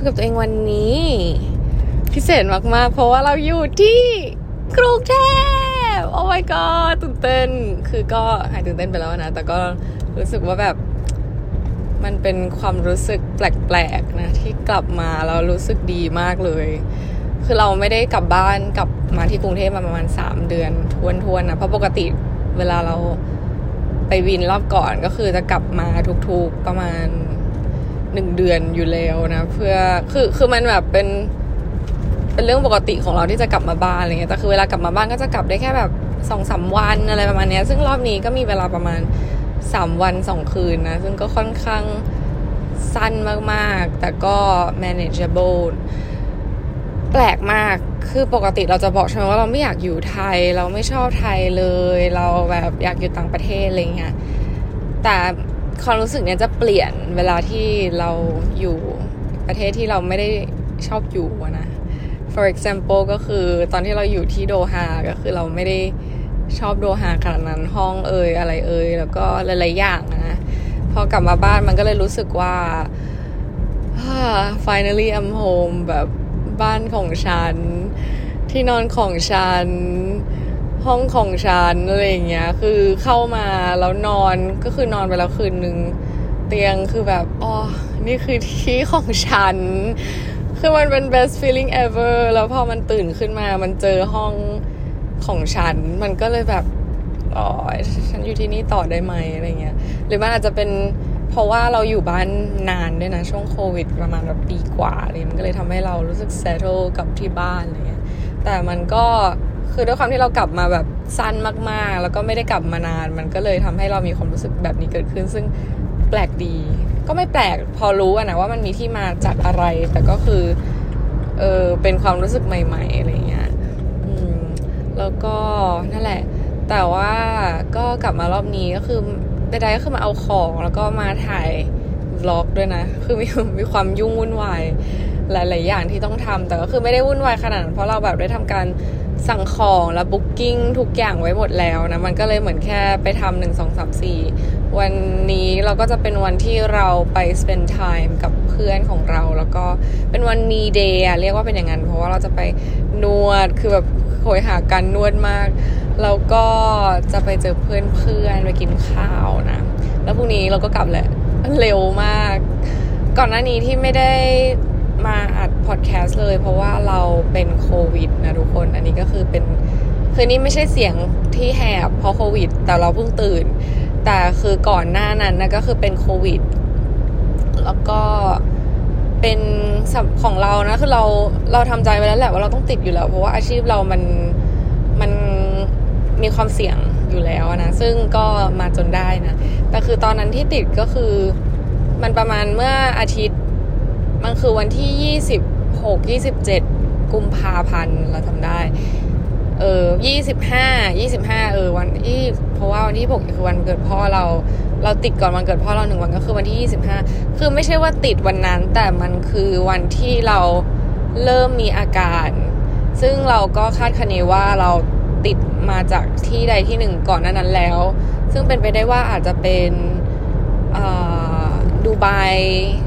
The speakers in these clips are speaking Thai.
คุยกับตัวเองวันนี้ พิเศษมากๆ เพราะว่าเราอยู่ที่กรุงเทพโอ้ my god ตื่นเต้น คือก็หายตื่นเต้นไปแล้วนะ แต่ก็รู้สึกว่าแบบมันเป็นความรู้สึกแปลกๆนะ ที่กลับมาแล้วรู้สึกดีมากเลย คือเราไม่ได้กลับบ้านกลับมาที่กรุงเทพมาประมาณสามเดือนทวนๆนะเพราะปกติเวลาเราไปวินรอบก่อนก็คือจะกลับมาทุกๆประมาณ หนึ่งเดือนอยู่แล้วนะ เพื่อคือคือมันแบบเป็น เป็นเรื่องปกติของเราที่จะกลับมาบ้านอะไรเงี้ยแต่คือเวลากลับมาบ้านก็จะกลับได้แค่แบบสองสามวันอะไรประมาณเนี้ยซึ่งรอบนี้ก็มีเวลาประมาณสามวันสองคืนนะ ซึ่งก็ค่อนข้างสั้นมากๆ แต่ก็ manageable แปลกมาก คือปกติเราจะบอกใช่ไหมว่าเราไม่อยากอยู่ไทย เราไม่ชอบไทยเลย เราแบบอยากอยู่ต่างประเทศอะไรเงี้ย แต่ ความรู้สึกเนี้ยจะเปลี่ยนเวลาที่เราอยู่ประเทศที่เราไม่ได้ชอบอยู่นะ for example ก็คือตอนที่เราอยู่ที่โดฮาก็คือเราไม่ได้ชอบโดฮาขนาดนั้นห้องเอ่ยอะไรเอ่ยแล้วก็หลายๆอย่างนะพอกลับมาบ้านมันก็เลยรู้สึกว่า finally I'm home แบบบ้านของฉัน ที่นอนของฉัน ห้องของฉันอะไรอย่างเงี้ย คือเข้ามาแล้วนอนก็คือนอนไปแล้วคืนนึงเตียงคือแบบอ๋อนี่คือที่ของฉัน คือมันเป็น best feeling ever แล้วพอมันตื่นขึ้นมามันเจอห้องของฉัน มันก็เลยแบบอ๋อฉันอยู่ที่นี่ต่อได้ไหมอะไรเงี้ย หรือมันอาจจะเป็นเพราะว่าเราอยู่บ้านนานด้วยนะช่วงโควิด ประมาณแบบปีกว่าเลยมันก็เลยทำให้เรารู้สึก settle กับที่บ้านอะไรเงี้ยแต่มันก็ คือด้วยความที่เรากลับมาแบบสั้นมากๆ แล้วก็ไม่ได้กลับมานาน มันก็เลยทำให้เรามีความรู้สึกแบบนี้เกิดขึ้น ซึ่งแปลกดี ก็ไม่แปลกพอรู้อะนะว่ามันมีที่มาจากอะไร แต่ก็คือ เออเป็นความรู้สึกใหม่ๆอะไรเงี้ยอืมแล้วก็นั่นแหละ แต่ว่าก็กลับมารอบนี้ก็คือใดๆก็คือมาเอาของแล้วก็มาถ่ายวล็อกด้วยนะ คือมีมีความยุ่งวุ่นวายหลาย ๆ อย่างที่ต้องทำแต่ก็คือไม่ได้วุ่นวายขนาดนั้นเพราะเราแบบได้ทำการ สั่งของและบุ๊กิ้งทุกอย่างไว้หมดแล้วนะมันก็เลยเหมือนแค่ไปทำหนึ่งสองสามสี่วันนี้เราก็จะเป็นวันที่เราไป spend time กับเพื่อนของเรา แล้วก็เป็นวันมีเดย์เรียกว่าเป็นอย่างนั้น เพราะว่าเราจะไปนวดคือแบบโหยหาการนวดมาก แล้วก็จะไปเจอเพื่อนเพื่อนไปกินข้าวนะ แล้วพรุ่งนี้เราก็กลับแหละเร็วมาก ก่อนหน้านี้ที่ไม่ได้ มาอัดพอดแคสต์เลย เพราะว่าเราเป็นโควิดนะทุกคน อันนี้ก็คือเป็นคือนี่ไม่ใช่เสียงที่แหบเพราะโควิด แต่เราเพิ่งตื่น แต่คือก่อนหน้านั้นนะก็คือเป็นโควิด แล้วก็เป็นของเรานะคือเราเราทำใจไว้แล้วแหละว่าเราต้องติดอยู่แล้ว เพราะว่าอาชีพเรามันมันมีความเสี่ยงอยู่แล้วนะซึ่งก็มาจนได้นะแต่คือตอนนั้นที่ติดก็คือมันประมาณเมื่ออาทิตย์ มันคือวันที่ยี่สิบหกยี่สิบเจ็ดกุมภาพันธ์เราทำได้ เออยี่สิบห้ายี่สิบห้าเออวันที่เพราะว่าวันที่หกคือวันเกิดพ่อเรา เราติดก่อนวันเกิดพ่อเราหนึ่งวันก็คือวันที่ยี่สิบห้าคือไม่ใช่ว่าติดวันนั้น แต่มันคือวันที่เราเริ่มมีอาการ ซึ่งเราก็คาดคะเนว่าเราติดมาจากที่ใดที่หนึ่งก่อนนั้นนั้นแล้ว ซึ่งเป็นไปได้ว่าอาจจะเป็น ดูไบ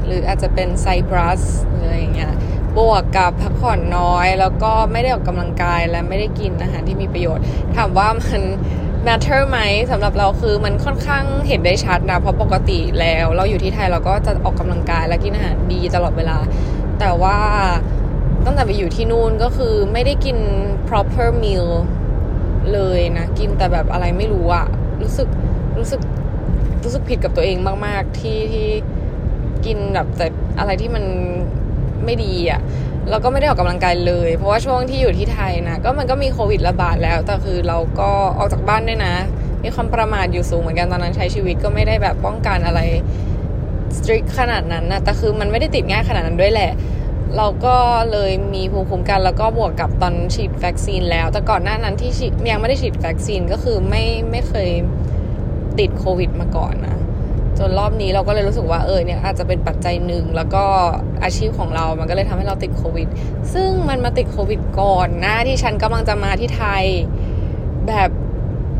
หรืออาจจะเป็นไซปรัสอะไรอย่างเงี้ยบวกกับพักผ่อนน้อย แล้วก็ไม่ได้ออกกำลังกายและไม่ได้กินอาหารที่มีประโยชน์ ถามว่ามัน matter ไหมสำหรับเราคือมันค่อนข้างเห็นได้ชัดนะ เพราะปกติแล้ว เราอยู่ที่ไทยเราก็จะออกกำลังกายและกินอาหารดีตลอดเวลา แต่ว่าตั้งแต่ไปอยู่ที่นู่นก็คือไม่ได้กิน proper meal เลยนะ กินแต่แบบอะไรไม่รู้อะรู้สึกรู้สึก รู้สึกผิดกับตัวเองมาก ๆ ที่ที่กินแบบแต่อะไรที่มันไม่ดีอะ่ะเราก็ไม่ได้ออกกำลังกายเลย เพราะว่าช่วงที่อยู่ที่ไทยนะก็มันก็มีโควิดระบาดแล้ว แต่คือเราก็ออกจากบ้านด้วยนะ มีความประมาทอยู่สูงเหมือนกันตอนนั้นใช้ชีวิตก็ไม่ได้แบบป้องกันอะไรสตรีทขนาดนั้นนะแต่คือมันไม่ได้ติดง่ายขนาดนั้นด้วยแหละ เราก็เลยมีภูมิคุ้มกัน แล้วก็บวกกับตอนฉีดวัคซีนแล้ว แต่ก่อนหน้านั้นที่ยังไม่ได้ฉีดวัคซีนก็คือไม่ไม่เคย ติดโควิดมาก่อนนะจนรอบนี้เราก็เลยรู้สึกว่าเออเนี่ยอาจจะเป็นปัจจัยหนึ่งแล้วก็อาชีพของเรา มันก็เลยทำให้เราติดโควิด ซึ่งมันมาติดโควิดก่อนหน้าที่ฉันกำลังจะมาที่ไทยแบบ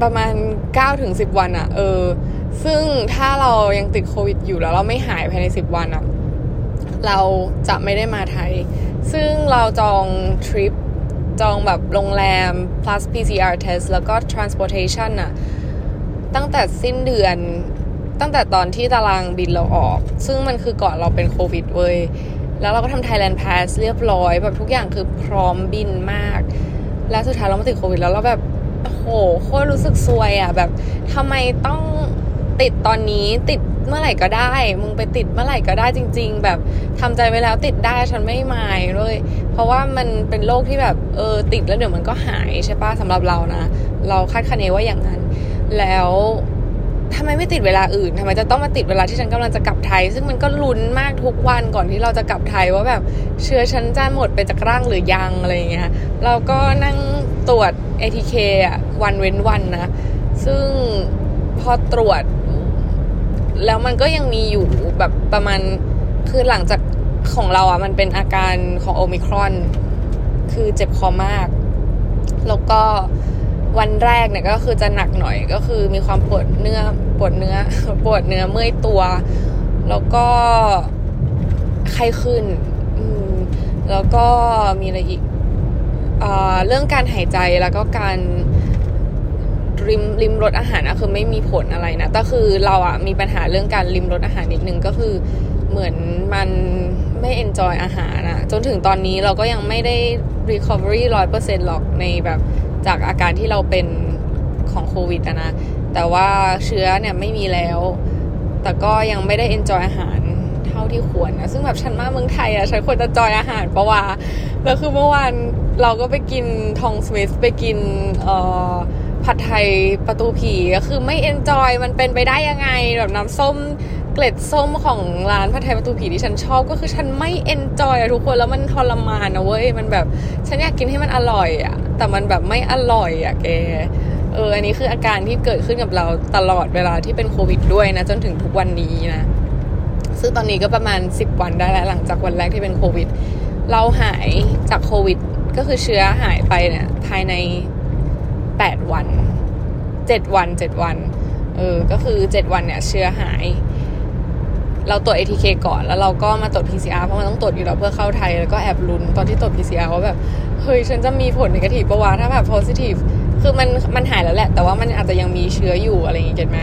ประมาณ9ถึง10 วันอะเออ ซึ่งถ้าเรายังติดโควิดอยู่แล้วเราไม่หายภายใน 10 วันอะเราจะไม่ได้มาไทย ซึ่งเราจองทริปจองแบบโรงแรม plus PCR test แล้วก็ transportation อะ ตั้งแต่สิ้นเดือน ตั้งแต่ตอนที่ตารางบินเราออก ซึ่งมันคือก่อนเราเป็นโควิดเว้ยแล้วเราก็ทำ Thailand Pass เรียบร้อยแบบทุกอย่างคือพร้อมบินมาก แล้วสุดท้ายเรามาติดโควิดแล้วเราแบบโอ้โหโคตรรู้สึกซวยอะแบบทำไมต้องติดตอนนี้ติดเมื่อไหร่ก็ได้ มึงไปติดเมื่อไหร่ก็ได้จริง ๆ แบบทำใจไว้แล้วติดได้ฉันไม่มายเลย เพราะว่ามันเป็นโรคที่แบบเออติดแล้วเดี๋ยวมันก็หายใช่ปะสำหรับเรานะ เราคาดคะเนว่าอย่างนั้น แล้วทำไมไม่ติดเวลาอื่นทำไมจะต้องมาติดเวลาที่ฉันกำลังจะกลับไทย ซึ่งมันก็ลุ้นมากทุกวันก่อนที่เราจะกลับไทยว่าแบบเชื้อฉันจะหมดไปจากร่างหรือยังอะไรเงี้ยเราก็นั่งตรวจ ATK อะวันเว้นวันนะ ซึ่งพอตรวจ แล้วมันก็ยังมีอยู่แบบประมาณคือหลังจากของเราอะมันเป็นอาการของโอมิครอน คือเจ็บคอมาก แล้วก็ วันแรกเนี่ยก็คือจะหนักหน่อยก็คือมีความปวดเนื้อปวดเนื้อปวดเนื้อเมื่อยตัว แล้วก็ไข้ขึ้นแล้วก็มีอะไรอีกเรื่องการหายใจแล้วก็การริมริมรสอาหารอะคือไม่มีผลอะไรนะแต่คือเราอะมีปัญหาเรื่องการริมรสอาหารนิดนึงก็คือเหมือนมันไม่เอนจอยอาหารอะจนถึงตอนนี้เราก็ยังไม่ได้ recovery ร้อยเปอร์เซ็นต์หรอกในแบบ จากอาการที่เราเป็นของโควิดนะ แต่ว่าเชื้อเนี่ยไม่มีแล้ว แต่ก็ยังไม่ได้ enjoy อาหารเท่าที่ควรนะ ซึ่งแบบฉันมาเมืองไทยอะฉันควรจะ joy อาหารปะวะแล้วคือเมื่อวานเราก็ไปกินทองสมิธไปกินเอ่อผัดไทยประตูผีก็คือไม่ enjoy มันเป็นไปได้ยังไงแบบน้ำส้มเกล็ดส้มของร้านผัดไทยประตูผีที่ฉันชอบก็คือฉันไม่ enjoy อะทุกคนแล้วมันทรมานนะเว้ยมันแบบฉันอยากกินให้มันอร่อยอะ แต่มันแบบไม่อร่อยอะแกเอออันนี้คืออาการที่เกิดขึ้นกับเราตลอดเวลาที่เป็นโควิดด้วยนะ จนถึงทุกวันนี้นะ ซึ่งตอนนี้ก็ประมาณ 10 วันได้แล้วหลังจากวันแรกที่เป็นโควิด เราหายจากโควิด ก็คือเชื้อหายไปเนี่ยภายใน 8 วัน 7 วัน 7 วัน เออ ก็คือ 7 วันเนี่ย เชื้อหาย เราตรวจ ATK ก่อนแล้วเราก็มาตรวจ PCR เพราะมันต้องตรวจอยู่แล้วเพื่อเข้าไทย แล้วก็แอบลุ้นตอนที่ตรวจ PCR ว่าแบบ เฮ้ยฉันจะมีผลในกระถิบปะวะถ้าแบบ positive คือมันมันหายแล้วแหละ แต่ว่ามันอาจจะยังมีเชื้ออยู่อะไรอย่างเงี้ยเก็ตไหม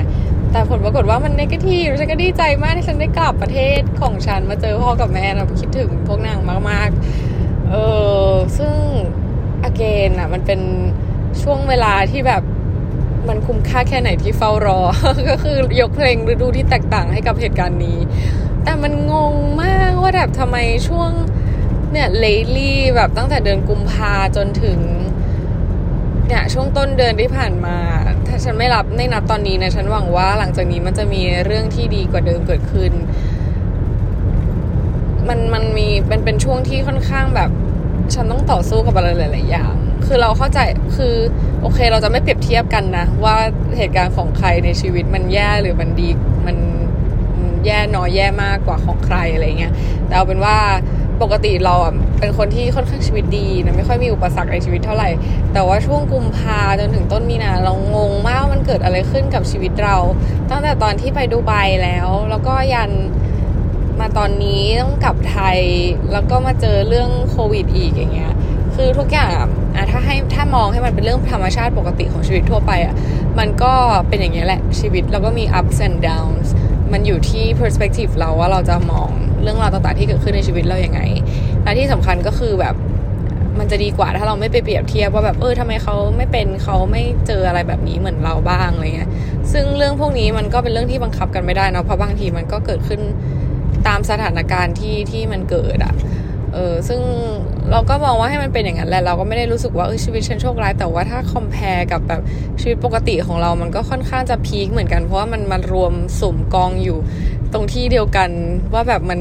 แต่ผลปรากฏว่ามันในกระถิบฉันก็ดีใจมากที่ฉันได้กลับประเทศของฉันมาเจอพ่อกับแม่นะคิดถึงพวกนางมากๆเออซึ่งอเกนอะ มันเป็นช่วงเวลาที่แบบมันคุ้มค่าแค่ไหนที่เฝ้ารอ ก็คือยกเพลงฤดูที่แตกต่างให้กับเหตุการณ์นี้ แต่มันงงมากว่าแบบทำไมช่วง เนี่ยเลลี่แบบตั้งแต่เดือนกุมภาจนถึง เนี่ยช่วงต้นเดือนที่ผ่านมา ถ้าฉันไม่รับในนับตอนนี้นะ ฉันหวังว่าหลังจากนี้มันจะมีเรื่องที่ดีกว่าเดิมเกิดขึ้น มันมันมีเป็นเป็นช่วงที่ค่อนข้างแบบ ฉันต้องต่อสู้กับอะไรหลาย ๆ อย่าง คือเราเข้าใจคือโอเค เราจะไม่เปรียบเทียบกันนะ ว่าเหตุการณ์ของใครในชีวิตมันแย่หรือมันดีมันแย่น้อยแย่มากกว่าของใครอะไรเงี้ยแต่เอาเป็นว่า ปกติเราเป็นคนที่ค่อนข้างชีวิตดีนะไม่ค่อยมีอุปสรรคในชีวิตเท่าไหร่ แต่ว่าช่วงกุมภาจนถึงต้นมีนาเรางงมากว่ามันเกิดอะไรขึ้นกับชีวิตเรา ตั้งแต่ตอนที่ไปดูไบแล้ว แล้วก็ยันมาตอนนี้ต้องกลับไทย แล้วก็มาเจอเรื่องโควิดอีกอย่างเงี้ยคือทุกอย่างอะถ้าให้ถ้ามองให้มันเป็นเรื่องธรรมชาติปกติของชีวิตทั่วไปอะมันก็เป็นอย่างเงี้ยแหละชีวิตแล้วก็มี ups and downs มันอยู่ที่ perspective เราว่าเราจะมองเรื่องราวต่างๆที่เกิดขึ้นในชีวิตเราอย่างไง และที่สำคัญก็คือแบบมันจะดีกว่าถ้าเราไม่ไปเปรียบเทียบว่าแบบเออทำไมเขาไม่เป็นเขาไม่เจออะไรแบบนี้เหมือนเราบ้างอะไรเงี้ย ซึ่งเรื่องพวกนี้มันก็เป็นเรื่องที่บังคับกันไม่ได้นะเพราะบางทีมันก็เกิดขึ้นตามสถานการณ์ที่ที่มันเกิดอะ่ะเออซึ่ง เราก็มองว่าให้มันเป็นอย่างนั้นแหละเราก็ไม่ได้รู้สึกว่าเออชีวิตฉันโชคร้ายแต่ว่าถ้าคอมเพลกับแบบชีวิตปกติของเรา มันก็ค่อนข้างจะพีคเหมือนกันเพราะว่ามันมารวมสุ่มกองอยู่ตรงที่เดียวกันว่าแบบมัน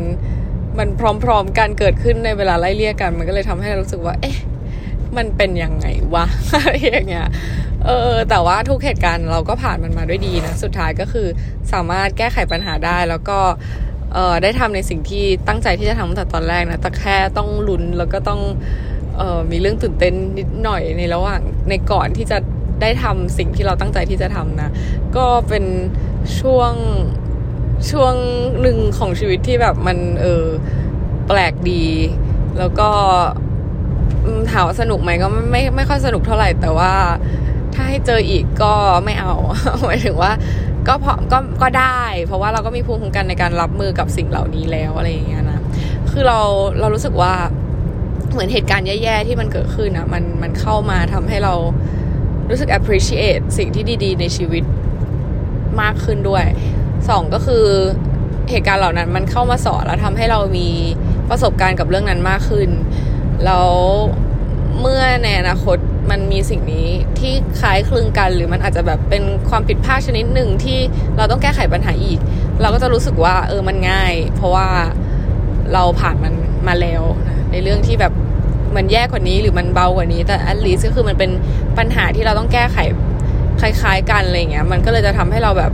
มันพร้อมๆกันเกิดขึ้นในเวลาไล่เลี่ยกัน มันก็เลยทำให้เรารู้สึกว่า เอ๊ะมันเป็นยังไงวะอะไรอย่างเงี้ยเออแต่ว่าทุกเหตุการณ์เราก็ผ่านมันมาด้วยดีนะ สุดท้ายก็คือสามารถแก้ไขปัญหาได้แล้วก็ เออได้ทำในสิ่งที่ตั้งใจที่จะทำตั้งแต่ตอนแรกนะแต่แค่ต้องลุ้นแล้วก็ต้องเออมีเรื่องตื่นเต้นนิดหน่อยในระหว่างในก่อนที่จะได้ทำสิ่งที่เราตั้งใจที่จะทำนะ ก็เป็นช่วงช่วงหนึ่งของชีวิตที่แบบมันเออแปลกดี แล้วก็ถามว่าสนุกไหมก็ไม่ไม่ค่อยสนุกเท่าไหร่ แต่ว่าถ้าให้เจออีกก็ไม่เอาหมายถึงว่า ก็พอก็ก็ได้ เพราะว่าเราก็มีภูมิคุ้มกันในการรับมือกับสิ่งเหล่านี้แล้วอะไรอย่างเงี้ยนะคือเราเรารู้สึกว่าเหมือนเหตุการณ์แย่ๆที่มันเกิดขึ้นอะมันมันเข้ามาทำให้เรารู้สึก appreciate สิ่งที่ดีๆ ในชีวิตมากขึ้นด้วยสองก็คือเหตุการณ์เหล่านั้นมันเข้ามาสอนแล้วทำให้เรามีประสบการณ์กับเรื่องนั้นมากขึ้น แล้วเมื่อในอนาคต มันมีสิ่งนี้ที่คล้ายคลึงกัน หรือมันอาจจะแบบเป็นความผิดพลาดชนิดหนึ่งที่เราต้องแก้ไขปัญหาอีก เราก็จะรู้สึกว่าเออมันง่าย เพราะว่าเราผ่านมันมาแล้วนะในเรื่องที่แบบมันแย่กว่านี้หรือมันเบากว่านี้ แต่อันลีสก็คือมันเป็นปัญหาที่เราต้องแก้ไขคล้าย ๆ กันอะไรเงี้ย มันก็เลยจะทำให้เราแบบ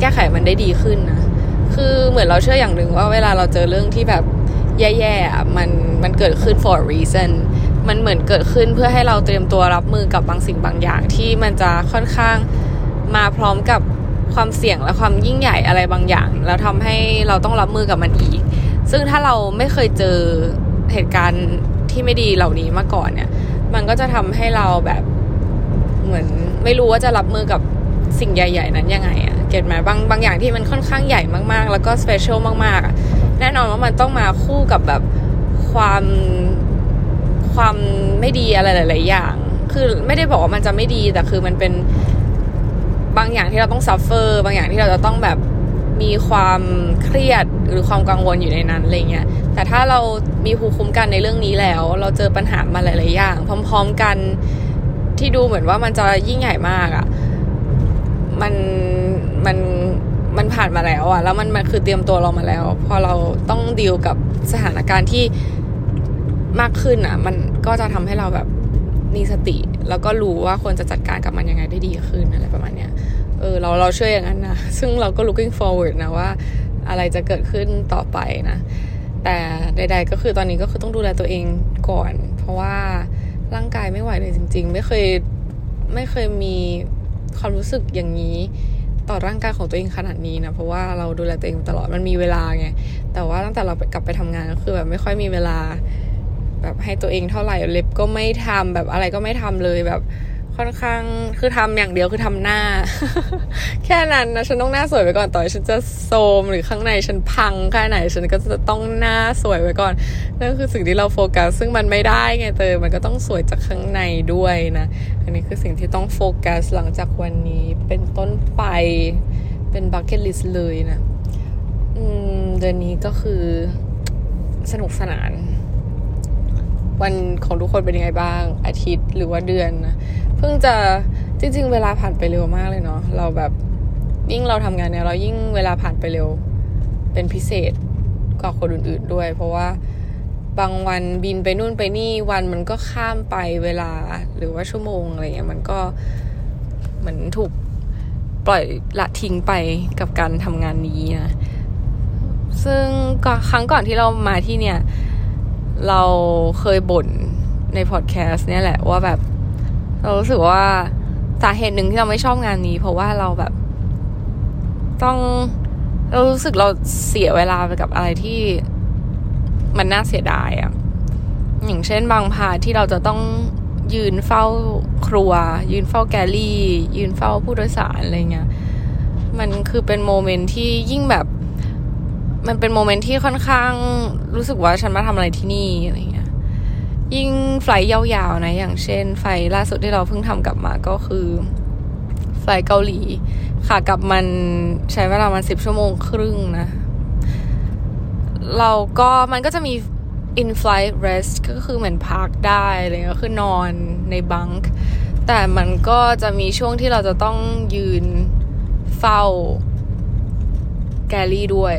แก้ไขมันได้ดีขึ้นนะคือเหมือนเราเชื่ออย่างหนึ่งว่าเวลาเราเจอเรื่องที่แบบแย่ๆมันมันเกิดขึ้น for a reason มันเหมือนเกิดขึ้นเพื่อให้เราเตรียมตัวรับมือกับบางสิ่งบางอย่างที่มันจะค่อนข้างมาพร้อมกับความเสี่ยงและความยิ่งใหญ่อะไรบางอย่าง แล้วทำให้เราต้องรับมือกับมันอีก ซึ่งถ้าเราไม่เคยเจอเหตุการณ์ที่ไม่ดีเหล่านี้มาก่อนเนี่ย มันก็จะทำให้เราแบบเหมือนไม่รู้ว่าจะรับมือกับสิ่งใหญ่ ๆ นั้นยังไงอะเก็ตไหมบางบางอย่างที่มันค่อนข้างใหญ่มากๆ แล้วก็สเปเชียลมากๆแน่นอนว่ามันต้องมาคู่กับแบบความ ความไม่ดีอะไรหลาย ๆ อย่าง คือไม่ได้บอกว่ามันจะไม่ดีแต่คือมันเป็นบางอย่างที่เราต้อง suffer บางอย่างที่เราจะต้องแบบมีความเครียดหรือความกังวลอยู่ในนั้นอะไรเงี้ย แต่ถ้าเรามีภูมิคุ้มกันในเรื่องนี้แล้ว เราเจอปัญหามาหลาย ๆ อย่าง พร้อม ๆ กันที่ดูเหมือนว่ามันจะยิ่งใหญ่มากอะ่ะ มัน มัน มันผ่านมาแล้วอะ่ะ แล้วมันมันคือเตรียมตัวเรามาแล้ว พอเราต้องดีลกับสถานการณ์ที่ มากขึ้นอะ่ะ มันก็จะทำให้เราแบบมีสติ แล้วก็รู้ว่าควรจะจัดการกับมันยังไงได้ดีขึ้นอะไรประมาณเนี้ยเออเราเราเชื่ออย่างนั้นนะซึ่งเราก็ looking forward นะว่า อะไรจะเกิดขึ้นต่อไปนะ แต่ใด ๆ ก็คือตอนนี้ก็คือต้องดูแลตัวเองก่อน เพราะว่าร่างกายไม่ไหวเลยจริง ๆ ไม่เคยไม่เคยมีความรู้สึกอย่างนี้ต่อร่างกายของตัวเองขนาดนี้นะ เพราะว่าเราดูแลตัวเองตลอดมันมีเวลาไงแต่ว่าตั้งแต่เรากลับไปทำงานก็คือแบบไม่ค่อยมีเวลา แบบให้ตัวเองเท่าไหร่เล็บก็ไม่ทำแบบอะไรก็ไม่ทำเลยแบบค่อนข้างคือทำอย่างเดียวคือทำหน้า แค่นั้นนะฉันต้องหน้าสวยไปก่อนต่อฉันจะโซมหรือข้างในฉันพังแค่ไหน ฉันก็จะต้องหน้าสวยไปก่อนนั่นคือสิ่งที่เราโฟกัสซึ่งมันไม่ได้ไงเตยมันก็ต้องสวยจากข้างในด้วยนะ อันนี้คือสิ่งที่ต้องโฟกัสหลังจากวันนี้เป็นต้นไปเป็น bucket list เลยนะ อืมเดือนนี้ก็คือสนุกสนาน วันของทุกคนเป็นยังไงบ้าง อาทิตย์หรือว่าเดือนนะเพิ่งจะจริง ๆ เวลาผ่านไปเร็วมากเลยเนาะเราแบบยิ่งเราทำงานเนี่ยเรายิ่งเวลาผ่านไปเร็ว เป็นพิเศษกว่าคนอื่น ๆด้วย เพราะว่าบางวันบินไปนู่นไปนี่วันมันก็ข้ามไปเวลาหรือว่าชั่วโมงอะไรเงี้ยมันก็เหมือนถูกปล่อยละทิ้งไปกับการทำงานนี้นะซึ่งครั้งก่อนที่เรามาที่เนี่ย เราเคยบ่นในพอดแคสต์เนี่ยแหละว่าแบบ เรารู้สึกว่าสาเหตุหนึ่งที่เราไม่ชอบงานนี้ เพราะว่าเราแบบ ต้องเรารู้สึกเราเสียเวลาไปกับอะไรที่มันน่าเสียดายอะอย่างเช่นบางพาที่เราจะต้องยืนเฝ้าครัว ยืนเฝ้า galley ยืนเฝ้าผู้โดยสารอะไรเงี้ยมันคือเป็น moment ที่ยิ่งแบบ มันเป็น moment ที่ค่อนข้างรู้สึกว่าฉันมาทำอะไรที่นี่อะไรเงี้ย ยิ่ง flight ยาวๆนะ อย่างเช่น flight ล่าสุดที่เราเพิ่งทำกลับมาก็คือ ไฟล์เกาหลีค่ะกับมันใช้เวลามันสิบชั่วโมงครึ่งนะ เราก็มันก็จะมี in flight rest ก็คือเหมือนพักได้อะไรเงี้ยก็คือนอนในบังค์แต่มันก็จะมีช่วงที่เราจะต้องยืนเฝ้าแกลลี่ด้วย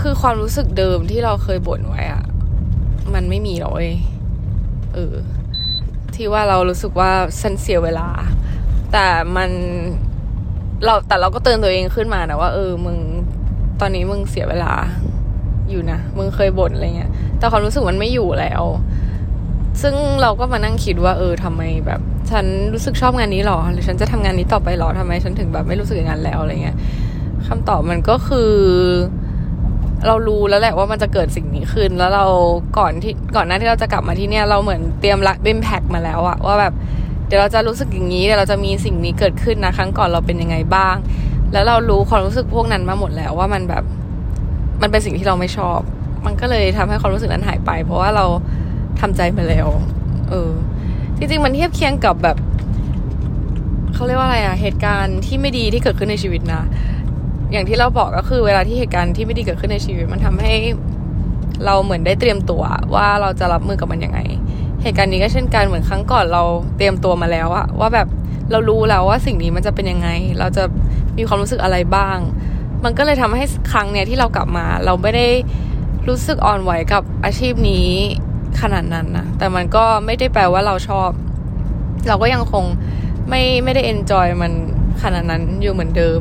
คือความรู้สึกเดิมที่เราเคยบ่นไว้อะมันไม่มีหรอกเยเออ ที่ว่าเรารู้สึกว่าฉันเสียเวลา แต่มันเราแต่เราก็เตือนตัวเองขึ้นมานะว่า เออ มึงตอนนี้มึงเสียเวลาอยู่นะ มึงเคยบ่นอะไรเงี้ย แต่ความรู้สึกมันไม่อยู่แล้ว ซึ่งเราก็มานั่งคิดว่า เออทำไมแบบ ฉันรู้สึกชอบงานนี้หรอ หรือฉันจะทำงานนี้ต่อไปหรอทำไมฉันถึงแบบไม่รู้สึกอย่างนั้นแล้วอะไรเงี้ยคำตอบมันก็คือ เรารู้แล้วแหละว่ามันจะเกิดสิ่งนี้ขึ้น แล้วเราก่อนที่ก่อนหน้าที่เราจะกลับมาที่เนี่ยเราเหมือนเตรียมรักเบมแพ็กมาแล้วอะว่าแบบเดี๋ยวเราจะรู้สึกอย่างนี้เดี๋ยวเราจะมีสิ่งนี้เกิดขึ้นนะครั้งก่อนเราเป็นยังไงบ้าง แล้วเรารู้ความรู้สึกพวกนั้นมาหมดแล้วว่ามันแบบ มันเป็นสิ่งที่เราไม่ชอบ มันก็เลยทำให้ความรู้สึกนั้นหายไป เพราะว่าเราทำใจมาแล้ว เออ จริงๆมันเทียบเคียงกับแบบเขาเรียกว่าอะไรอะเหตุการณ์ที่ไม่ดีที่เกิดขึ้นในชีวิตนะ อย่างที่เราบอกก็คือเวลาที่เหตุการณ์ที่ไม่ดีเกิดขึ้นในชีวิต มันทำให้เราเหมือนได้เตรียมตัวว่าเราจะรับมือกับมันยังไง เหตุการณ์นี้ก็เช่นกันเหมือนครั้งก่อนเราเตรียมตัวมาแล้วอะว่าแบบเรารู้แล้วว่าสิ่งนี้มันจะเป็นยังไง เราจะมีความรู้สึกอะไรบ้าง มันก็เลยทำให้ครั้งเนี้ยที่เรากลับมา เราไม่ได้รู้สึกอ่อนไหวกับอาชีพนี้ขนาดนั้นนะแต่มันก็ไม่ได้แปลว่าเราชอบ เราก็ยังคงไม่ไม่ได้ enjoy มันขนาดนั้นอยู่เหมือนเดิม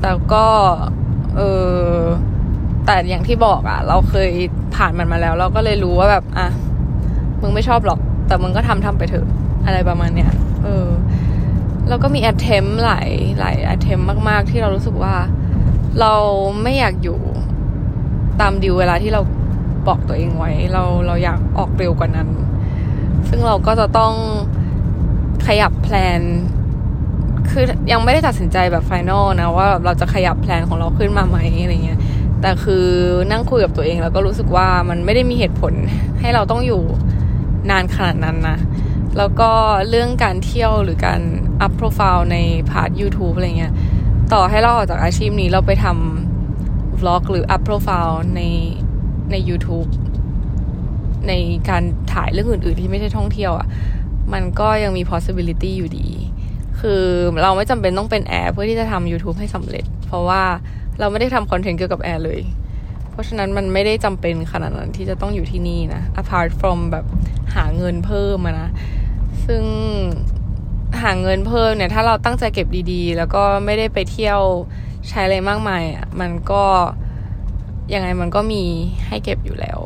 แต่ก็เออแต่อย่างที่บอกอะเราเคยผ่านมันมาแล้ว เราก็เลยรู้ว่าแบบ อะ มึงไม่ชอบหรอก แต่มึงก็ทำทำไปเถอะ อะไรประมาณเนี้ย เออ แล้วก็มี attempt หลายหลาย attempt มาก ๆ ที่เรารู้สึกว่า เราไม่อยากอยู่ตาม due เวลาที่เราบอกตัวเองไว้ เราเราอยากออกเร็วกว่านั้น ซึ่งเราก็จะต้องขยับ plan คือยังไม่ได้ตัดสินใจแบบ final นะว่าเราจะขยับ plan ของเราขึ้นมาไหมอะไรเงี้ยแต่คือนั่งคุยกับตัวเองแล้วก็รู้สึกว่ามันไม่ได้มีเหตุผลให้เราต้องอยู่นานขนาดนั้นนะ แล้วก็เรื่องการเที่ยวหรือการ up profile ใน part YouTube อะไรเงี้ย ต่อให้เราออกจากอาชีพนี้เราไปทำ vlog หรือ up profile ในใน YouTube ในการถ่ายเรื่องอื่น ๆ ที่ไม่ใช่ท่องเที่ยวอะ่ะ มันก็ยังมี possibility อยู่ดี คือเราไม่จำเป็นต้องเป็นแอร์เพื่อที่จะทำ YouTube ให้สำเร็จ เพราะว่าเราไม่ได้ทำคอนเทนต์เกี่ยวกับแอร์เลย เพราะฉะนั้นมันไม่ได้จำเป็นขนาดนั้นที่จะต้องอยู่ที่นี่นะ apart from แบบหาเงินเพิ่มนะ ซึ่งหาเงินเพิ่มเนี่ย ถ้าเราตั้งใจเก็บดีๆ แล้วก็ไม่ได้ไปเที่ยวใช้อะไรมากมายอะมันก็ยังไงมันก็มีให้เก็บอยู่แล้ว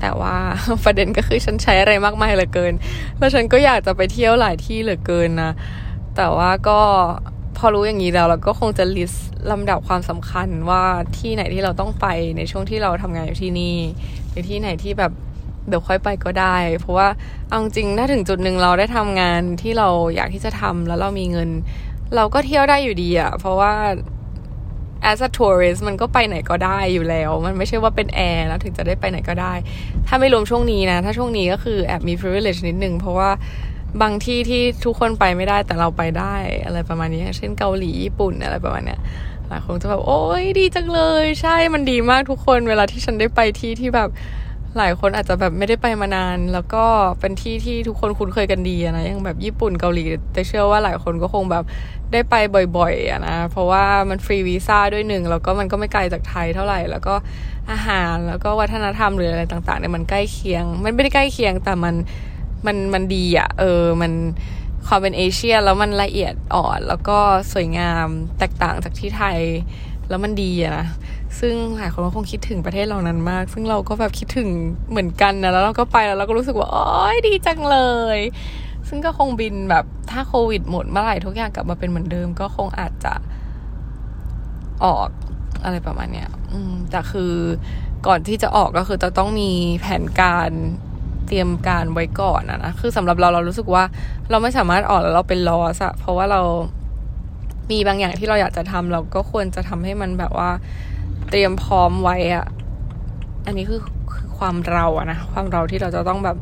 แต่ว่าประเด็นก็คือฉันใช้อะไรมากมายเหลือเกิน แล้วฉันก็อยากจะไปเที่ยวหลายที่เหลือเกินนะ แต่ว่าก็พอรู้อย่างนี้แล้วเราก็คงจะลิสต์ลำดับความสำคัญว่าที่ไหนที่เราต้องไปในช่วงที่เราทำงานอยู่ที่นี่หรือที่ไหนที่แบบเดี๋ยวค่อยไปก็ได้ เพราะว่าเอาจริงถ้าถึงจุดหนึ่งเราได้ทำงานที่เราอยากที่จะทำแล้วเรามีเงิน เราก็เที่ยวได้อยู่ดีอะเพราะว่า as a tourist มันก็ไปไหนก็ได้อยู่แล้ว มันไม่ใช่ว่าเป็นแอร์แล้วถึงจะได้ไปไหนก็ได้ ถ้าไม่รวมช่วงนี้นะ ถ้าช่วงนี้ก็คือแอบมี privilege นิดนึงเพราะว่า บางที่ที่ทุกคนไปไม่ได้แต่เราไปได้อะไรประมาณนี้ เช่นเกาหลีญี่ปุ่นอะไรประมาณเนี้ยหลายคนจะแบบโอ้ยดีจังเลย ใช่มันดีมากทุกคนเวลาที่ฉันได้ไปที่ที่แบบหลายคนอาจจะแบบไม่ได้ไปมานาน แล้วก็เป็นที่ที่ทุกคนคุ้นเคยกันดีนะอย่างแบบญี่ปุ่นเกาหลี แต่เชื่อว่าหลายคนก็คงแบบได้ไปบ่อยๆนะเพราะว่ามันฟรีวีซ่าด้วยหนึ่งแล้วก็มันก็ไม่ไกลจากไทยเท่าไหร่ แล้วก็อาหารแล้วก็วัฒนธรรมหรืออะไรต่างๆเนี่ยมันใกล้เคียง มันไม่ได้ใกล้เคียงแต่มัน มันมันดีอะ่ะ เออ มันความเป็นเอเชียแล้วมันละเอียดอ่อนแล้วก็สวยงามแตกต่างจากที่ไทย แล้วมันดีอะนะซึ่งหลายคนก็คงคิดถึงประเทศเรานั้นมาก ซึ่งเราก็แบบคิดถึงเหมือนกันนะแล้วเราก็ไปแล้วเราก็รู้สึกว่าโอ้ยดีจังเลย ซึ่งก็คงบินแบบถ้าโควิดหมดเมื่อไหร่ทุกอย่างกลับมาเป็นเหมือนเดิม ก็คงอาจจะออกอะไรประมาณเนี้ย อืมแต่คือก่อนที่จะออกก็คือจะต้องมีแผนการ เตรียมการไว้ก่อนนะนะคือสำหรับเราเรารู้สึกว่าเราไม่สามารถออกแล้วเราเป็นลอสอะเพราะว่าเรามีบางอย่างที่เราอยากจะทำเราก็ควรจะทำให้มันแบบว่า เตรียมพร้อมไว้อะอันนี้คือคือความเราอะนะความเราที่เราจะต้องแบบ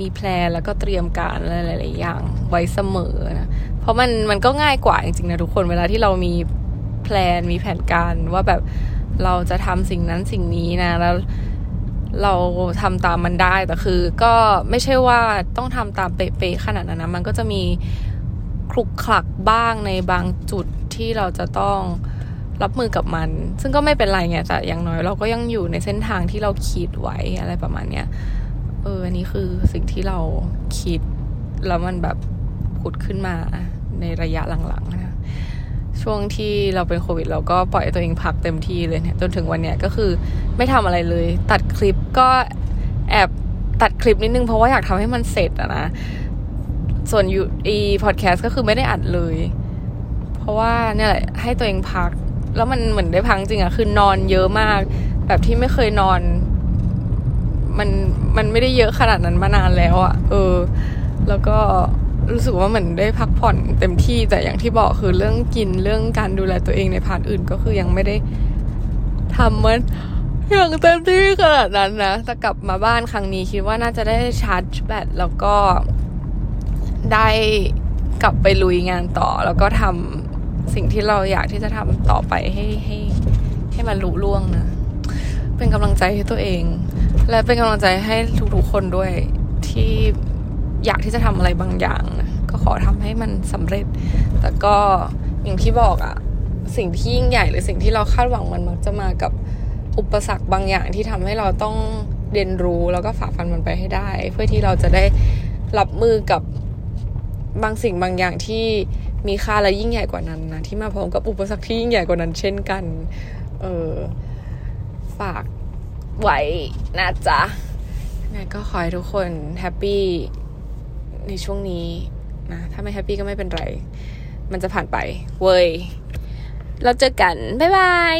มีแพลนแล้วก็เตรียมการอะไรหลายๆอย่างไว้เสมอนะเพราะมันมันก็ง่ายกว่าจริงๆนะทุกคนเวลาที่เรามีแพลนมีแผนการว่าแบบเราจะทำสิ่งนั้นสิ่งนี้นะแล้ว เราทำตามมันได้แต่คือ ก็ไม่ใช่ว่าต้องทำตามเป๊ะๆขนาดนั้นนะมันก็จะมีคลุกคลักบ้างในบางจุดที่เราจะต้องรับมือกับมัน ซึ่งก็ไม่เป็นไรไงแต่อย่างน้อยเราก็ยังอยู่ในเส้นทางที่เราคิดไว้อะไรประมาณเนี้ยเอออันนี้คือสิ่งที่เราคิด แล้วมันแบบผุดขึ้นมาในระยะหลังๆนะ ช่วงที่เราเป็นโควิด เราก็ปล่อยตัวเองพักเต็มที่เลยเนี่ยจนถึงวันเนี้ยก็คือไม่ทำอะไรเลย ตัดคลิปก็แอบตัดคลิปนิดนึงเพราะว่าอยากทำให้มันเสร็จอะนะ ส่วนยูอีพอดแคสต์ก็คือไม่ได้อัดเลย เพราะว่าเนี่ยแหละให้ตัวเองพัก แล้วมันเหมือนได้พักจริงอะคือนอนเยอะมาก แบบที่ไม่เคยนอน มันมันไม่ได้เยอะขนาดนั้นมานานแล้วอะเออ แล้วก็ รู้สึกว่าเหมือนได้พักผ่อนเต็มที่แต่อย่างที่บอกคือเรื่องกินเรื่องการดูแลตัวเองใน part อื่นก็คือยังไม่ได้ทำมันอย่างเต็มที่ขนาดนั้นนะแต่กลับมาบ้านครั้งนี้คิดว่าน่าจะได้ชาร์จแบตแล้วก็ได้กลับไปลุยงานต่อ แล้วก็ทำสิ่งที่เราอยากที่จะทำต่อไปให้ให้ให้มันลุล่วงนะ เป็นกำลังใจให้ตัวเอง และเป็นกำลังใจให้ทุกๆคนด้วยที่ อยากที่จะทำอะไรบางอย่าง ก็ขอทำให้มันสำเร็จ แต่ก็อย่างที่บอกอะสิ่งที่ยิ่งใหญ่หรือสิ่งที่เราคาดหวังมันมักจะมากับอุปสรรคบางอย่างที่ทำให้เราต้องเรียนรู้แล้วก็ฝ่าฟันมันไปให้ได้ เพื่อที่เราจะได้รับมือกับบางสิ่งบางอย่างที่มีค่าและยิ่งใหญ่กว่านั้นนะที่มาพร้อมกับอุปสรรคที่ยิ่งใหญ่กว่านั้น เช่นกัน เออฝากไว้นะจ๊ะงั้นก็ขอให้ทุกคนแฮปปี้ ในช่วงนี้นะ ถ้าไม่แฮปปี้ก็ไม่เป็นไร มันจะผ่านไป เว้ย เราเจอกัน บ๊ายบาย